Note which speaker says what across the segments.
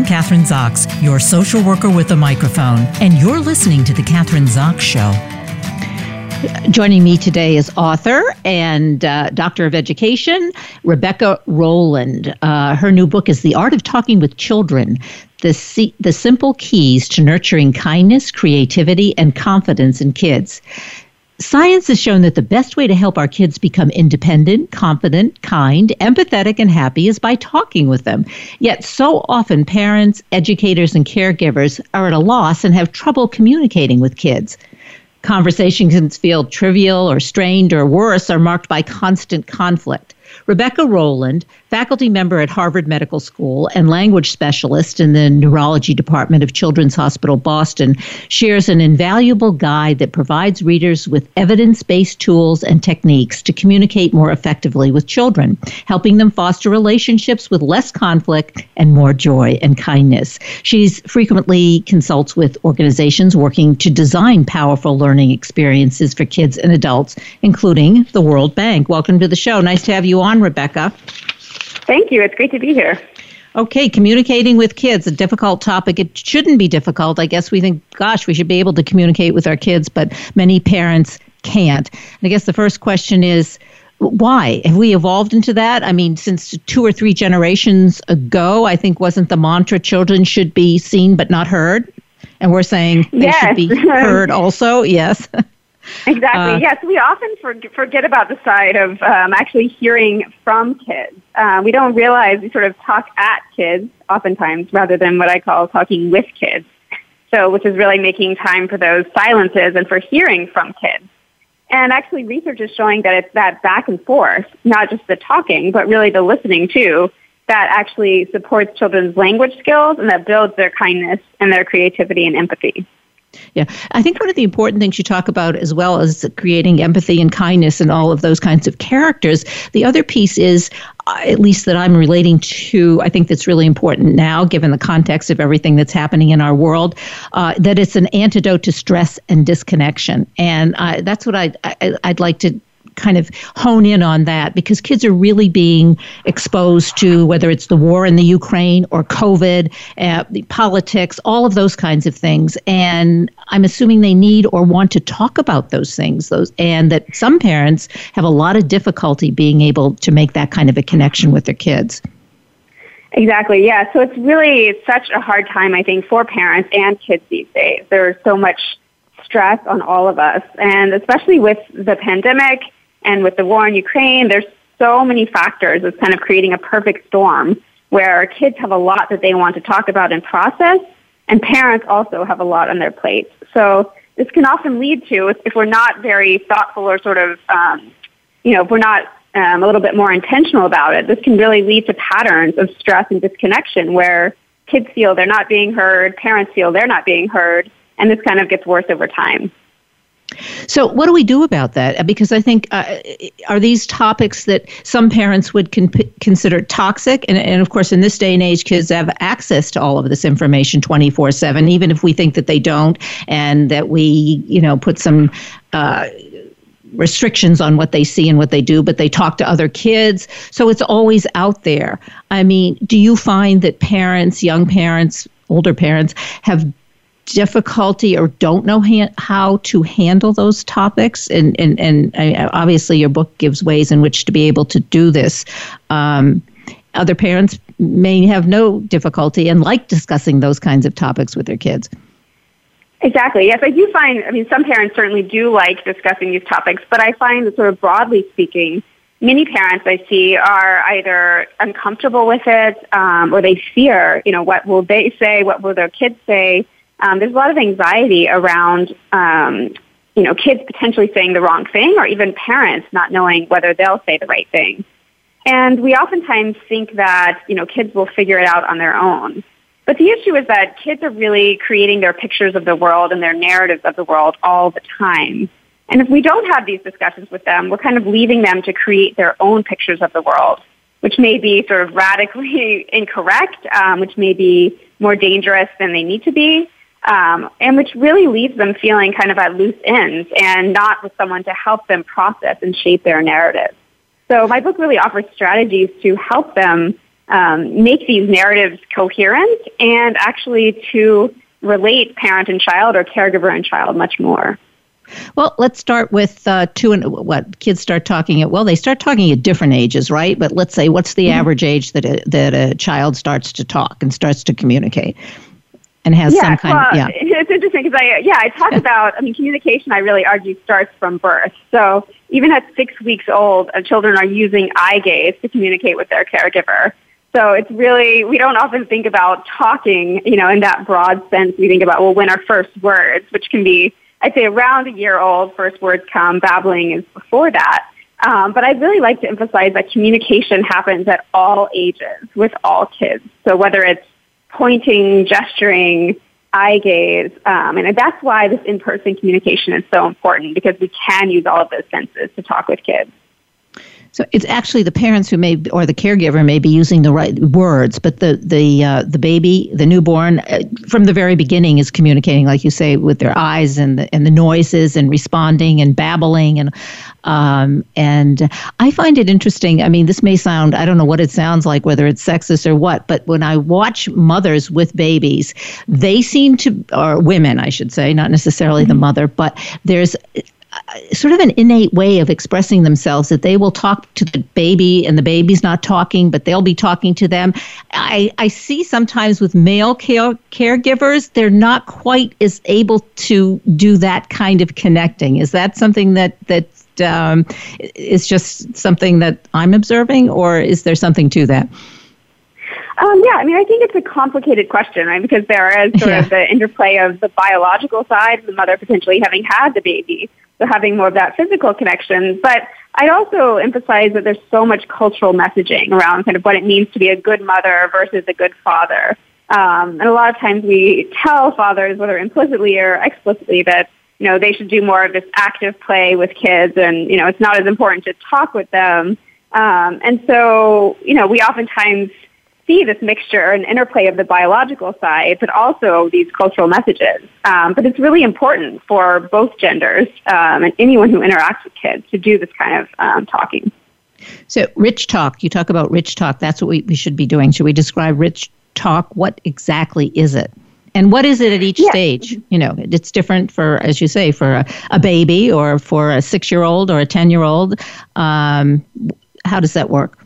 Speaker 1: I'm Kathryn Zox, your social worker with a microphone, and you're listening to The Kathryn Zox Show.
Speaker 2: Joining me today is author and uh, doctor of education, Rebecca Rolland. Uh, her new book is The Art of Talking with Children the, C- the Simple Keys to Nurturing Kindness, Creativity, and Confidence in Kids. Science has shown that the best way to help our kids become independent, confident, kind, empathetic, and happy is by talking with them. Yet, so often, parents, educators, and caregivers are at a loss and have trouble communicating with kids. Conversations feel trivial or strained or worse, are marked by constant conflict. Rebecca Rolland, faculty member at Harvard Medical School and language specialist in the neurology department of Children's Hospital Boston, shares an invaluable guide that provides readers with evidence based tools and techniques to communicate more effectively with children, helping them foster relationships with less conflict and more joy and kindness. She's frequently consults with organizations working to design powerful learning experiences for kids and adults, including the World Bank. Welcome to the show. Nice to have you on, Rebecca.
Speaker 3: Thank you. It's great to be here.
Speaker 2: Okay, communicating with kids, a difficult topic. It shouldn't be difficult. I guess we think, gosh, we should be able to communicate with our kids, but many parents can't. And I guess the first question is, why have we evolved into that i mean since two or three generations ago i think wasn't the mantra children should be seen but not heard and we're saying they
Speaker 3: yes.
Speaker 2: should be heard also yes
Speaker 3: Exactly. Uh, yes, we often forget about the side of um, actually hearing from kids. Uh, we don't realize we sort of talk at kids oftentimes rather than what I call talking with kids. So, which is really making time for those silences and for hearing from kids. And actually, research is showing that it's that back and forth, not just the talking, but really the listening too, that actually supports children's language skills and that builds their kindness and their creativity and empathy.
Speaker 2: Yeah, I think one of the important things you talk about, as well as creating empathy and kindness and all of those kinds of characters, the other piece is, uh, at least that I'm relating to, I think that's really important now, given the context of everything that's happening in our world, uh, that it's an antidote to stress and disconnection. And uh, that's what I, I, I'd like to kind of hone in on that because kids are really being exposed to whether it's the war in the Ukraine or COVID, uh, the politics, all of those kinds of things. And I'm assuming they need or want to talk about those things. Those and that some parents have a lot of difficulty being able to make that kind of a connection with their kids.
Speaker 3: Exactly. Yeah. So it's really such a hard time, I think, for parents and kids these days. There's so much stress on all of us, and especially with the pandemic and with the war in Ukraine, there's so many factors. It's kind of creating a perfect storm where kids have a lot that they want to talk about and process, and parents also have a lot on their plates. So this can often lead to, if we're not very thoughtful or sort of, um, you know, if we're not um, a little bit more intentional about it, this can really lead to patterns of stress and disconnection where kids feel they're not being heard, parents feel they're not being heard, and this kind of gets worse over time.
Speaker 2: So, what do we do about that? Because I think uh, are these topics that some parents would con- consider toxic, and, and of course, in this day and age, kids have access to all of this information twenty four seven. Even if we think that they don't, and that we, you know, put some. Uh, restrictions on what they see and what they do, but they talk to other kids. So it's always out there. I mean, do you find that parents, young parents, older parents, have difficulty or don't know ha- how to handle those topics and and and obviously your book gives ways in which to be able to do this um, other parents may have no difficulty and like discussing those kinds of topics with their kids
Speaker 3: Exactly. Yes, I do find, I mean, some parents certainly do like discussing these topics, but I find that sort of broadly speaking, many parents I see are either uncomfortable with it um, or they fear, you know, what will they say? What will their kids say? Um, there's a lot of anxiety around, um, you know, kids potentially saying the wrong thing or even parents not knowing whether they'll say the right thing. And we oftentimes think that, you know, kids will figure it out on their own. But the issue is that kids are really creating their pictures of the world and their narratives of the world all the time. And if we don't have these discussions with them, we're kind of leaving them to create their own pictures of the world, which may be sort of radically incorrect, um, which may be more dangerous than they need to be um, and which really leaves them feeling kind of at loose ends and not with someone to help them process and shape their narrative. So my book really offers strategies to help them um, make these narratives coherent and actually to relate parent and child or caregiver and child much more.
Speaker 2: Well, let's start with uh, two and what kids start talking at. Well, they start talking at different ages, right? But let's say, what's the mm-hmm. average age that a, that a child starts to talk and starts to communicate? And has
Speaker 3: yeah,
Speaker 2: some kind
Speaker 3: well,
Speaker 2: of yeah.
Speaker 3: It's interesting because I yeah I talk about I mean communication I really argue starts from birth. So even at six weeks old, uh, children are using eye gaze to communicate with their caregiver. So it's really we don't often think about talking you know in that broad sense. We think about well when our first words, which can be I'd say around a year old, first words come. Babbling is before that. Um, but I'd really like to emphasize that communication happens at all ages with all kids. So whether it's pointing, gesturing, eye gaze. Um, and that's why this in-person communication is so important because we can use all of those senses to talk with kids.
Speaker 2: So it's actually the parents who may, or the caregiver may be using the right words, but the the uh, the baby, the newborn, uh, from the very beginning is communicating, like you say, with their eyes and the and the noises and responding and babbling and um, and I find it interesting. I mean, this may sound, I don't know what it sounds like, whether it's sexist or what, but when I watch mothers with babies, they seem to, or women, I should say, not necessarily the mm-hmm. mother, but there's sort of an innate way of expressing themselves that they will talk to the baby and the baby's not talking but they'll be talking to them. I, I see sometimes with male care, caregivers they're not quite as able to do that kind of connecting. Is that something that that um, is just something that i'm observing or is there something to that
Speaker 3: um, yeah, I mean, I think it's a complicated question, right? Because there is sort yeah. of the interplay of the biological side, the mother potentially having had the baby, so having more of that physical connection. But I'd also emphasize that there's so much cultural messaging around kind of what it means to be a good mother versus a good father. Um, and a lot of times we tell fathers, whether implicitly or explicitly, that you know they should do more of this active play with kids, and you know it's not as important to talk with them. Um, and so you know we oftentimes see this mixture and interplay of the biological side, but also these cultural messages. Um, but it's really important for both genders um, and anyone who interacts with kids to do this kind of um, talking.
Speaker 2: So, rich talk, you talk about rich talk. That's what we, we should be doing. Should we describe rich talk? What exactly is it? And what is it at each yeah. stage? You know, it's different for, as you say, for a, a baby or for a six year old or a 10 year old. Um, how does that work?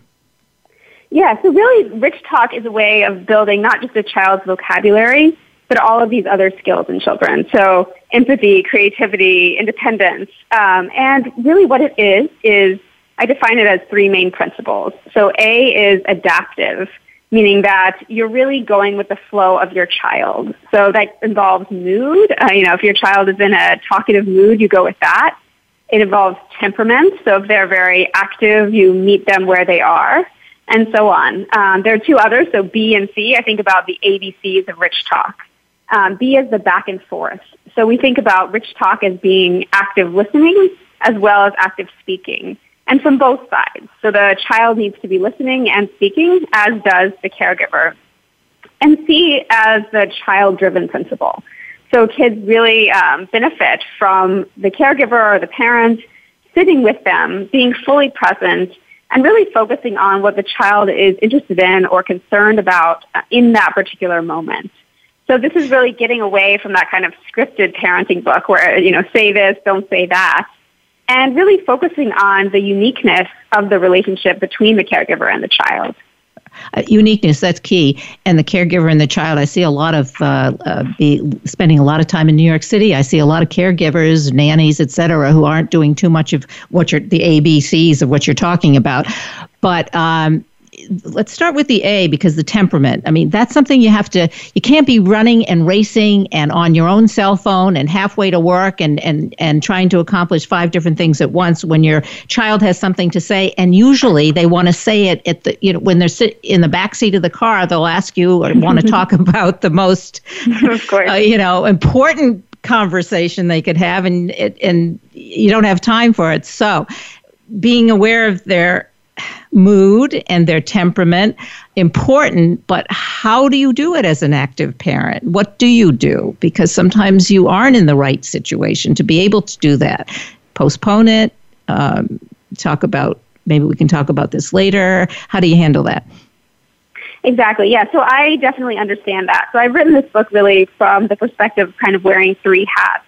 Speaker 3: Yeah, so really, rich talk is a way of building not just a child's vocabulary, but all of these other skills in children. So empathy, creativity, independence. Um, and really what it is, is I define it as three main principles. So A is adaptive, meaning that you're really going with the flow of your child. So that involves mood. Uh, you know, if your child is in a talkative mood, you go with that. It involves temperament. So if they're very active, you meet them where they are and so on. Um, there are two others, so B and C. I think about the ABCs of rich talk. Um, B is the back and forth. So we think about rich talk as being active listening as well as active speaking, and from both sides. So the child needs to be listening and speaking, as does the caregiver. And C as the child-driven principle. So kids really um, benefit from the caregiver or the parent sitting with them, being fully present, and really focusing on what the child is interested in or concerned about in that particular moment. So this is really getting away from that kind of scripted parenting book where, you know, say this, don't say that, and really focusing on the uniqueness of the relationship between the caregiver and the child
Speaker 2: uh, uniqueness that's key. And the caregiver and the child i see a lot of uh, uh, be spending a lot of time in new york city. I see a lot of caregivers nannies et cetera who aren't doing too much of what you're the abcs of what you're talking about. But um, let's start with the A because the temperament. I mean, that's something you have to. You can't be running and racing and on your own cell phone and halfway to work and and and trying to accomplish five different things at once when your child has something to say. And usually they want to say it at the you know when they're sit in the back seat of the car, they'll ask you or want to talk about the most,
Speaker 3: uh,
Speaker 2: you know, important conversation they could have, and it, and you don't have time for it. So being aware of their mood and their temperament important, but how do you do it as an active parent? What do you do? Because sometimes you aren't in the right situation to be able to do that. Postpone it, um, talk about maybe we can talk about this later. How do you handle that?
Speaker 3: Exactly. Yeah. So I definitely understand that. So I've written this book really from the perspective of kind of wearing three hats.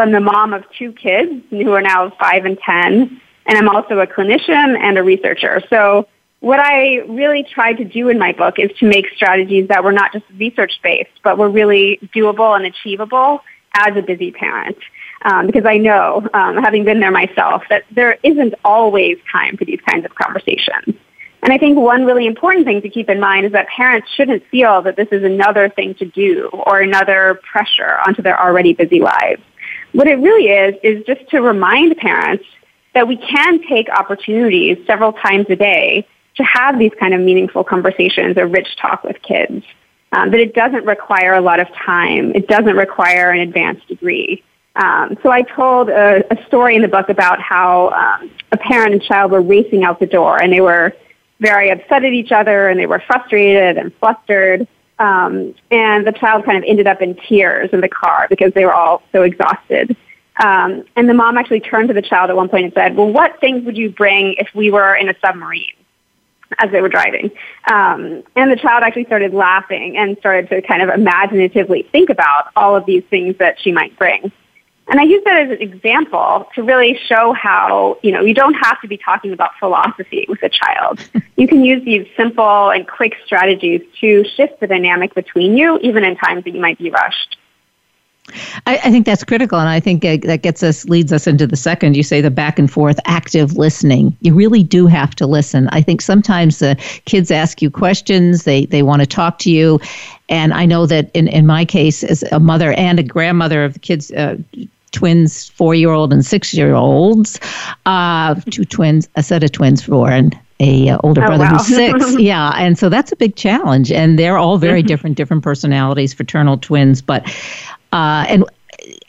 Speaker 3: I'm the mom of two kids who are now five and 10, and I'm also a clinician and a researcher. So what I really tried to do in my book is to make strategies that were not just research based, but were really doable and achievable as a busy parent. Um, because I know, um, having been there myself, that there isn't always time for these kinds of conversations. And I think one really important thing to keep in mind is that parents shouldn't feel that this is another thing to do or another pressure onto their already busy lives. What it really is, is just to remind parents that we can take opportunities several times a day to have these kind of meaningful conversations or rich talk with kids. Um, that it doesn't require a lot of time. It doesn't require an advanced degree. Um, so I told a, a, story in the book about how um, a parent and child were racing out the door, and they were very upset at each other, and they were frustrated and flustered. Um, and the child kind of ended up in tears in the car because they were all so exhausted. Um, and the mom actually turned to the child at one point and said, "Well, what things would you bring if we were in a submarine?" as they were driving. Um, and the child actually started laughing and started to kind of imaginatively think about all of these things that she might bring. And I use that as an example to really show how, you know, you don't have to be talking about philosophy with a child. you can use these simple and quick strategies to shift the dynamic between you, even in times that you might be rushed.
Speaker 2: I, I, think that's critical, and I think that gets us leads us into the second. You say the back and forth active listening. You really do have to listen. I think sometimes the kids ask you questions. They they want to talk to you, and I know that in in my case, as a mother and a grandmother of the kids. Uh, twins, four year old and six year olds, uh, two twins, a set of twins, four and a uh, older oh, brother wow. who's six. yeah, and so that's a big challenge, and they're all very mm-hmm. different, different personalities, fraternal twins. But uh, and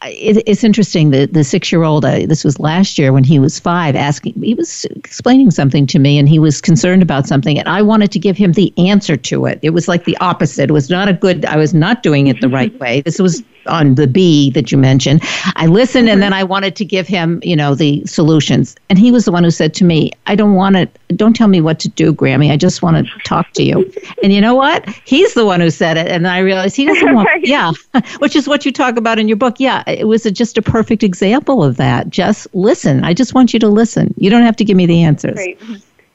Speaker 2: it, it's interesting that the six year old, uh, this was last year when he was five, asking, he was explaining something to me and he was concerned about something. And I wanted to give him the answer to it. It was like the opposite. It was not a good, I was not doing it the right way. This was on the B that you mentioned. I listened and then I wanted to give him, you know, the solutions. And he was the one who said to me, I don't want to, don't tell me what to do, Grammy. I just want to talk to you. And you know what? He's the one who said it. And I realized he doesn't want, yeah, which is what you talk about in your book. Yeah, it was a, just a perfect example of that. Just listen. I just want you to listen. You don't have to give me the answers.
Speaker 3: Great.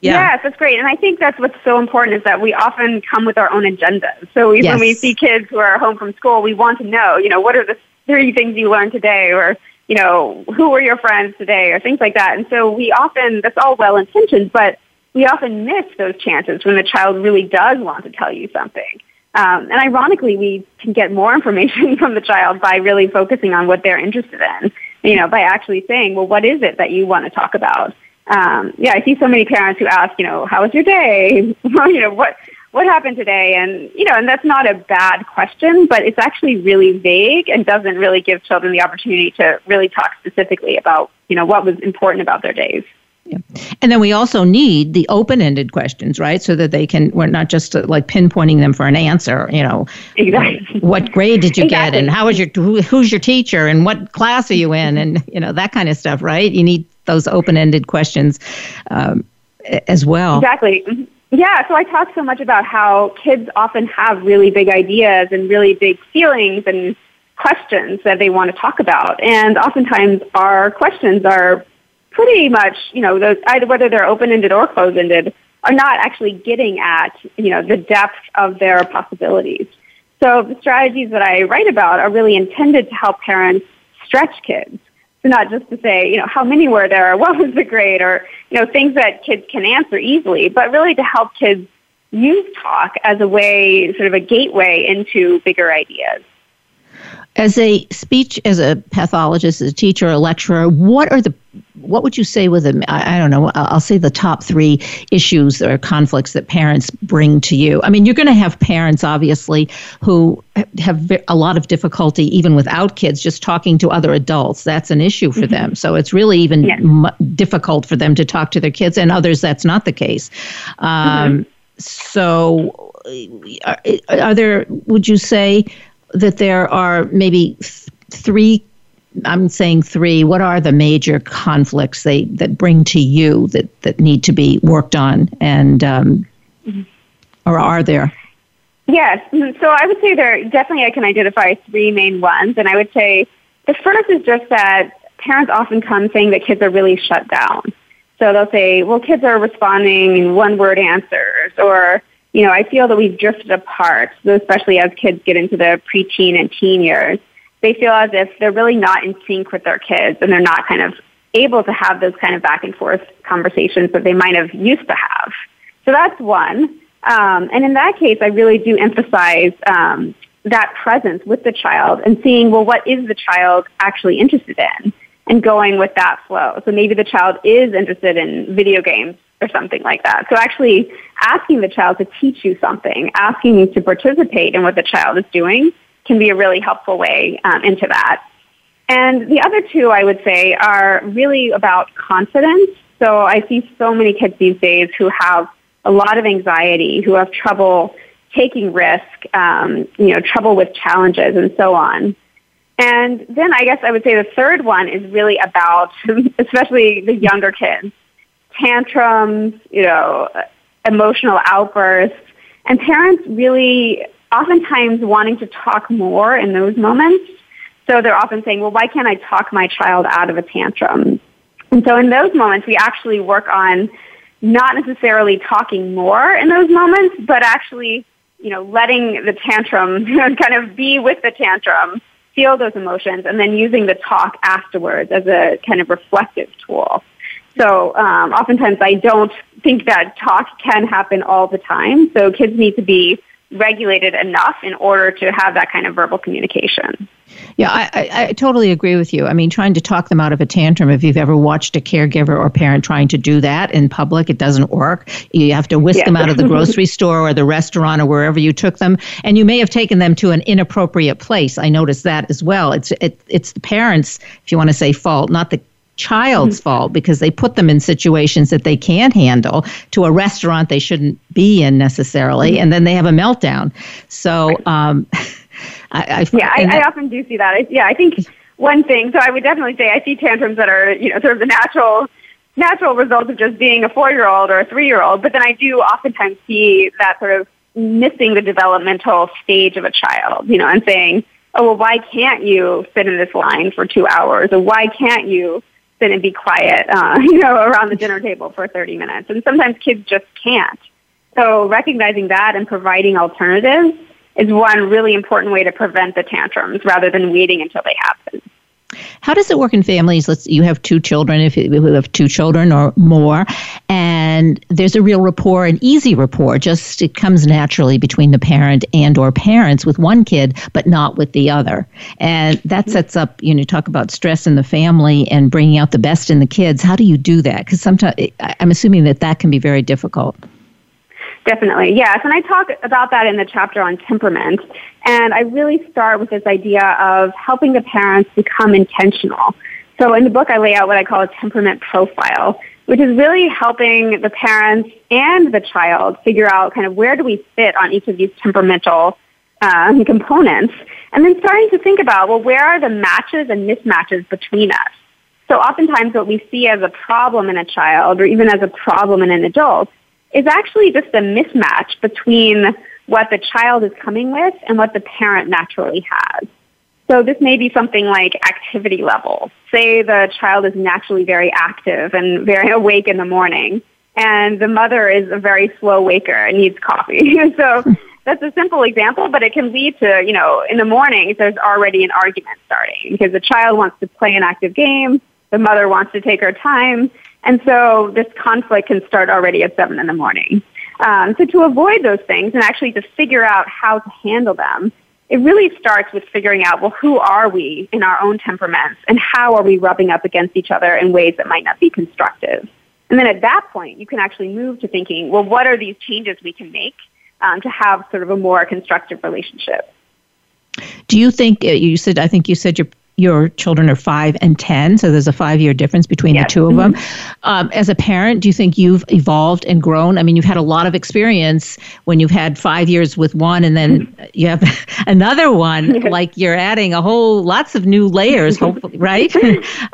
Speaker 3: Yeah. Yes, that's great. And I think that's what's so important is that we often come with our own agendas. So yes. when we see kids who are home from school, we want to know, you know, what are the three things you learned today or, you know, who were your friends today or things like that. And so we often, that's all well intentioned, but we often miss those chances when the child really does want to tell you something. Um, and ironically, we can get more information from the child by really focusing on what they're interested in, you know, by actually saying, well, what is it that you want to talk about? um, yeah, I see so many parents who ask, you know, how was your day? you know, what what happened today? And you know, and that's not a bad question, but it's actually really vague and doesn't really give children the opportunity to really talk specifically about, you know, what was important about their days.
Speaker 2: Yeah. And then we also need the open-ended questions, right? So that they can we're not just uh, like pinpointing them for an answer, you know.
Speaker 3: Exactly.
Speaker 2: What grade did you exactly. get and how was your who, who's your teacher and what class are you in and you know that kind of stuff, right? You need those open-ended questions um, as well.
Speaker 3: Exactly. Yeah, so I talk so much about how kids often have really big ideas and really big feelings and questions that they want to talk about. And oftentimes our questions are pretty much, you know, those, either whether they're open-ended or closed-ended, are not actually getting at, you know, the depth of their possibilities. So the strategies that I write about are really intended to help parents stretch kids so not just to say, you know, how many were there, what was the grade, or, you know, things that kids can answer easily, but really to help kids use talk as a way, sort of a gateway into bigger ideas.
Speaker 2: As a speech, as a pathologist, as a teacher, a lecturer, what are the what would you say with them? I, I, don't know. I'll say the top three issues or conflicts that parents bring to you. I mean, you're going to have parents, obviously, who have a lot of difficulty, even without kids, just talking to other adults. That's an issue for mm-hmm. them. So it's really even m- difficult for them to talk to their kids, and others, that's not the case. Um, mm-hmm. So, are, are there, would you say, that there are maybe th- three I'm saying three. What are the major conflicts they that bring to you that that need to be worked on, and um, mm-hmm. or are there?
Speaker 3: Yes. So I would say there definitely I can identify three main ones. And I would say the first is just that parents often come saying that kids are really shut down. So they'll say, well, kids are responding in one word answers or, you know, I feel that we've drifted apart, especially as kids get into the preteen and teen years. They feel as if they're really not in sync with their kids and they're not kind of able to have those kind of back and forth conversations that they might have used to have. So that's one. Um, and in that case, I really do emphasize um, that presence with the child and seeing, well, what is the child actually interested in? And going with that flow. So maybe the child is interested in video games or something like that. So actually asking the child to teach you something, asking you to participate in what the child is doing can be a really helpful way um, into that. And the other two, I would say, are really about confidence. So I see so many kids these days who have a lot of anxiety, who have trouble taking risk, um, you know, trouble with challenges and so on. And then I guess I would say the third one is really about, especially the younger kids, tantrums, you know, emotional outbursts, and parents really oftentimes wanting to talk more in those moments. So they're often saying, well, why can't I talk my child out of a tantrum? And so in those moments, we actually work on not necessarily talking more in those moments, but actually, you know, letting the tantrum kind of be with the tantrum, feel those emotions, and then using the talk afterwards as a kind of reflective tool. So um, oftentimes I don't think that talk can happen all the time. So kids need to be regulated enough in order to have that kind of verbal communication.
Speaker 2: Yeah, I, I, I, totally agree with you. I mean, trying to talk them out of a tantrum, if you've ever watched a caregiver or parent trying to do that in public, it doesn't work. You have to whisk yeah. them out of the grocery store or the restaurant or wherever you took them. And you may have taken them to an inappropriate place. I noticed that as well. It's, it, it's the parents, if you want to say fault, not the child's mm-hmm. fault because they put them in situations that they can't handle to a restaurant they shouldn't be in necessarily mm-hmm. and then they have a meltdown so um,
Speaker 3: I, I, yeah I, I, often do see that I, yeah i think one thing so i would definitely say i see tantrums that are you know sort of the natural natural result of just being a four year old or a three year old but then i do oftentimes see that sort of missing the developmental stage of a child you know and saying oh well why can't you sit in this line for two hours or why can't you sit and be quiet, uh, you know, around the dinner table for 30 minutes. And sometimes kids just can't. So recognizing that and providing alternatives is one really important way to prevent the tantrums rather than waiting until they happen.
Speaker 2: How does it work in families? Let's you have two children, if you have two children or more, and there's a real rapport, an easy rapport. Just it comes naturally between the parent and or parents with one kid, but not with the other, and that mm-hmm. sets up. You know, talk about stress in the family and bringing out the best in the kids. How do you do that? Because sometimes I'm assuming that that can be very difficult.
Speaker 3: Definitely, yes. And I talk about that in the chapter on temperament. And I really start with this idea of helping the parents become intentional. So in the book, I lay out what I call a temperament profile, which is really helping the parents and the child figure out kind of where do we fit on each of these temperamental um, components, and then starting to think about, well, where are the matches and mismatches between us? So oftentimes what we see as a problem in a child or even as a problem in an adult is actually just a mismatch between what the child is coming with and what the parent naturally has. So this may be something like activity level. Say the child is naturally very active and very awake in the morning, and the mother is a very slow waker and needs coffee. so that's a simple example, but it can lead to, you know, in the mornings there's already an argument starting because the child wants to play an active game, the mother wants to take her time, and so this conflict can start already at 7 in the morning. Um, so to avoid those things and actually to figure out how to handle them, it really starts with figuring out, well, who are we in our own temperaments and how are we rubbing up against each other in ways that might not be constructive? And then at that point, you can actually move to thinking, well, what are these changes we can make um, to have sort of a more constructive relationship?
Speaker 2: Do you think uh, you said? I think you said you're your children are five and 10, so there's a five year difference between yes. the two of them. Mm-hmm. Um, as a parent, do you think you've evolved and grown? I mean, you've had a lot of experience when you've had five years with one and then you have another one, like you're adding a whole, lots of new layers, hopefully, right?
Speaker 3: uh,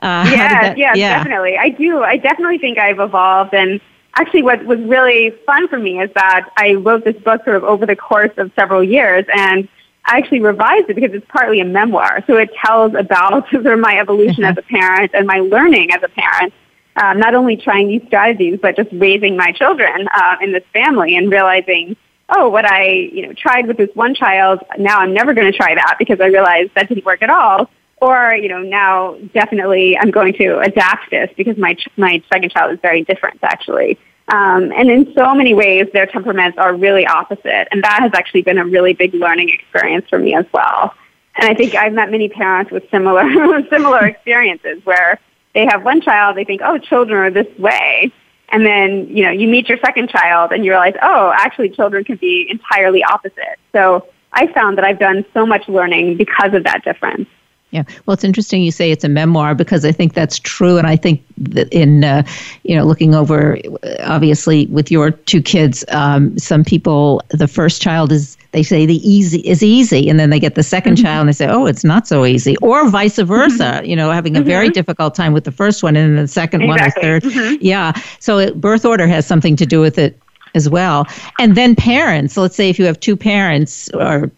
Speaker 3: yeah, that, yeah, yeah, definitely. I do. I definitely think I've evolved and actually what was really fun for me is that I wrote this book sort of over the course of several years and I actually revised it because it's partly a memoir. So it tells about sort of my evolution as a parent and my learning as a parent. Um, not only trying these strategies, but just raising my children uh, in this family and realizing, oh, what I you know tried with this one child, now I'm never going to try that because I realized that didn't work at all. Or you know now definitely I'm going to adapt this because my ch- my second child is very different actually. Um, and in so many ways, their temperaments are really opposite. And that has actually been a really big learning experience for me as well. And I think I've met many parents with similar, similar experiences where they have one child, they think, oh, children are this way. And then, you know, you meet your second child and you realize, oh, actually children can be entirely opposite. So I found that I've done so much learning because of that difference.
Speaker 2: Yeah, well, it's interesting you say it's a memoir because I think that's true, and I think that in uh, you know looking over, obviously with your two kids, um, some people the first child is they say the easy is easy, and then they get the 2nd mm-hmm. child and they say, oh, it's not so easy, or vice versa. Mm-hmm. You know, having a mm-hmm. very difficult time with the first one, and then the second
Speaker 3: exactly.
Speaker 2: one or 3rd
Speaker 3: mm-hmm.
Speaker 2: Yeah, so it, birth order has something to do with it as well, and then parents. Let's say if you have two parents or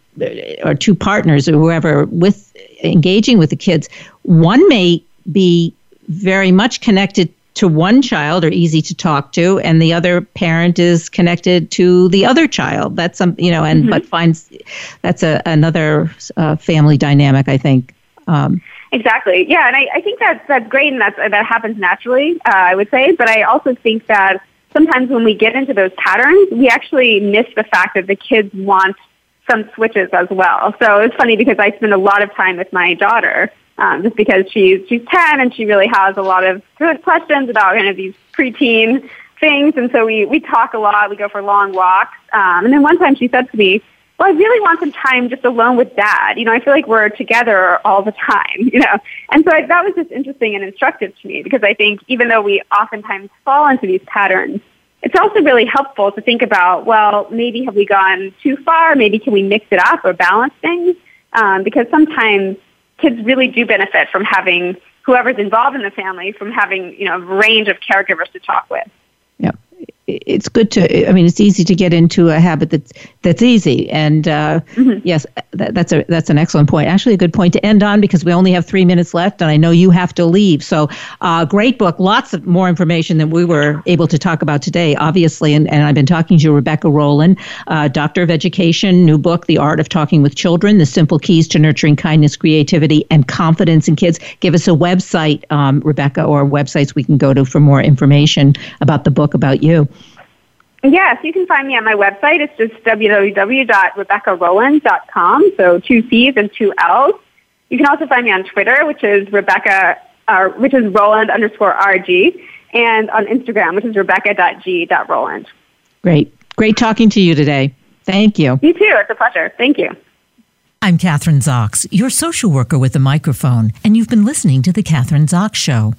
Speaker 2: or two partners or whoever with engaging with the kids, one may be very much connected to one child or easy to talk to and the other parent is connected to the other child. That's some you know and mm-hmm. but finds that's a, another uh, family dynamic i think.
Speaker 3: Um, exactly. Yeah and I, I think that's that's great and that's that happens naturally uh, i would say but i also think that sometimes when we get into those patterns we actually miss the fact that the kids want some switches as well. So it's funny because I spend a lot of time with my daughter, um, just because she's she's ten and she really has a lot of good questions about kind of these preteen things, and so we we talk a lot. We go for long walks, um, and then one time she said to me. Well, I really want some time just alone with dad. You know, I feel like we're together all the time, you know. And so I, that was just interesting and instructive to me because I think even though we oftentimes fall into these patterns, it's also really helpful to think about, well, maybe have we gone too far? Maybe can we mix it up or balance things? Um, because sometimes kids really do benefit from having whoever's involved in the family from having, you know, a range of caregivers to talk with
Speaker 2: it's good to i mean it's easy to get into a habit that's that's easy. And uh, mm-hmm. yes that, that's a that's an excellent point. Actually a good point to end on because we only have three minutes left and i know you have to leave. So uh, great book. Lots of more information than we were able to talk about today obviously. And, and i've been talking to rebecca rolland uh, doctor of education new book the art of talking with children the simple keys to nurturing kindness creativity and confidence in kids. Give us a website um, rebecca or websites we can go to for more information about the book about you
Speaker 3: Yes, you can find me on my website. It's just www.rebeccarolland.com, so two C's and two L's. You can also find me on Twitter, which is Rebecca, uh, which is Rolland underscore RG, and on Instagram, which is Rebecca.g.Rolland.
Speaker 2: Great. Great talking to you today. Thank you.
Speaker 3: You too. It's a pleasure. Thank you.
Speaker 1: I'm Kathryn Zox, your social worker with a microphone, and you've been listening to The Kathryn Zox Show.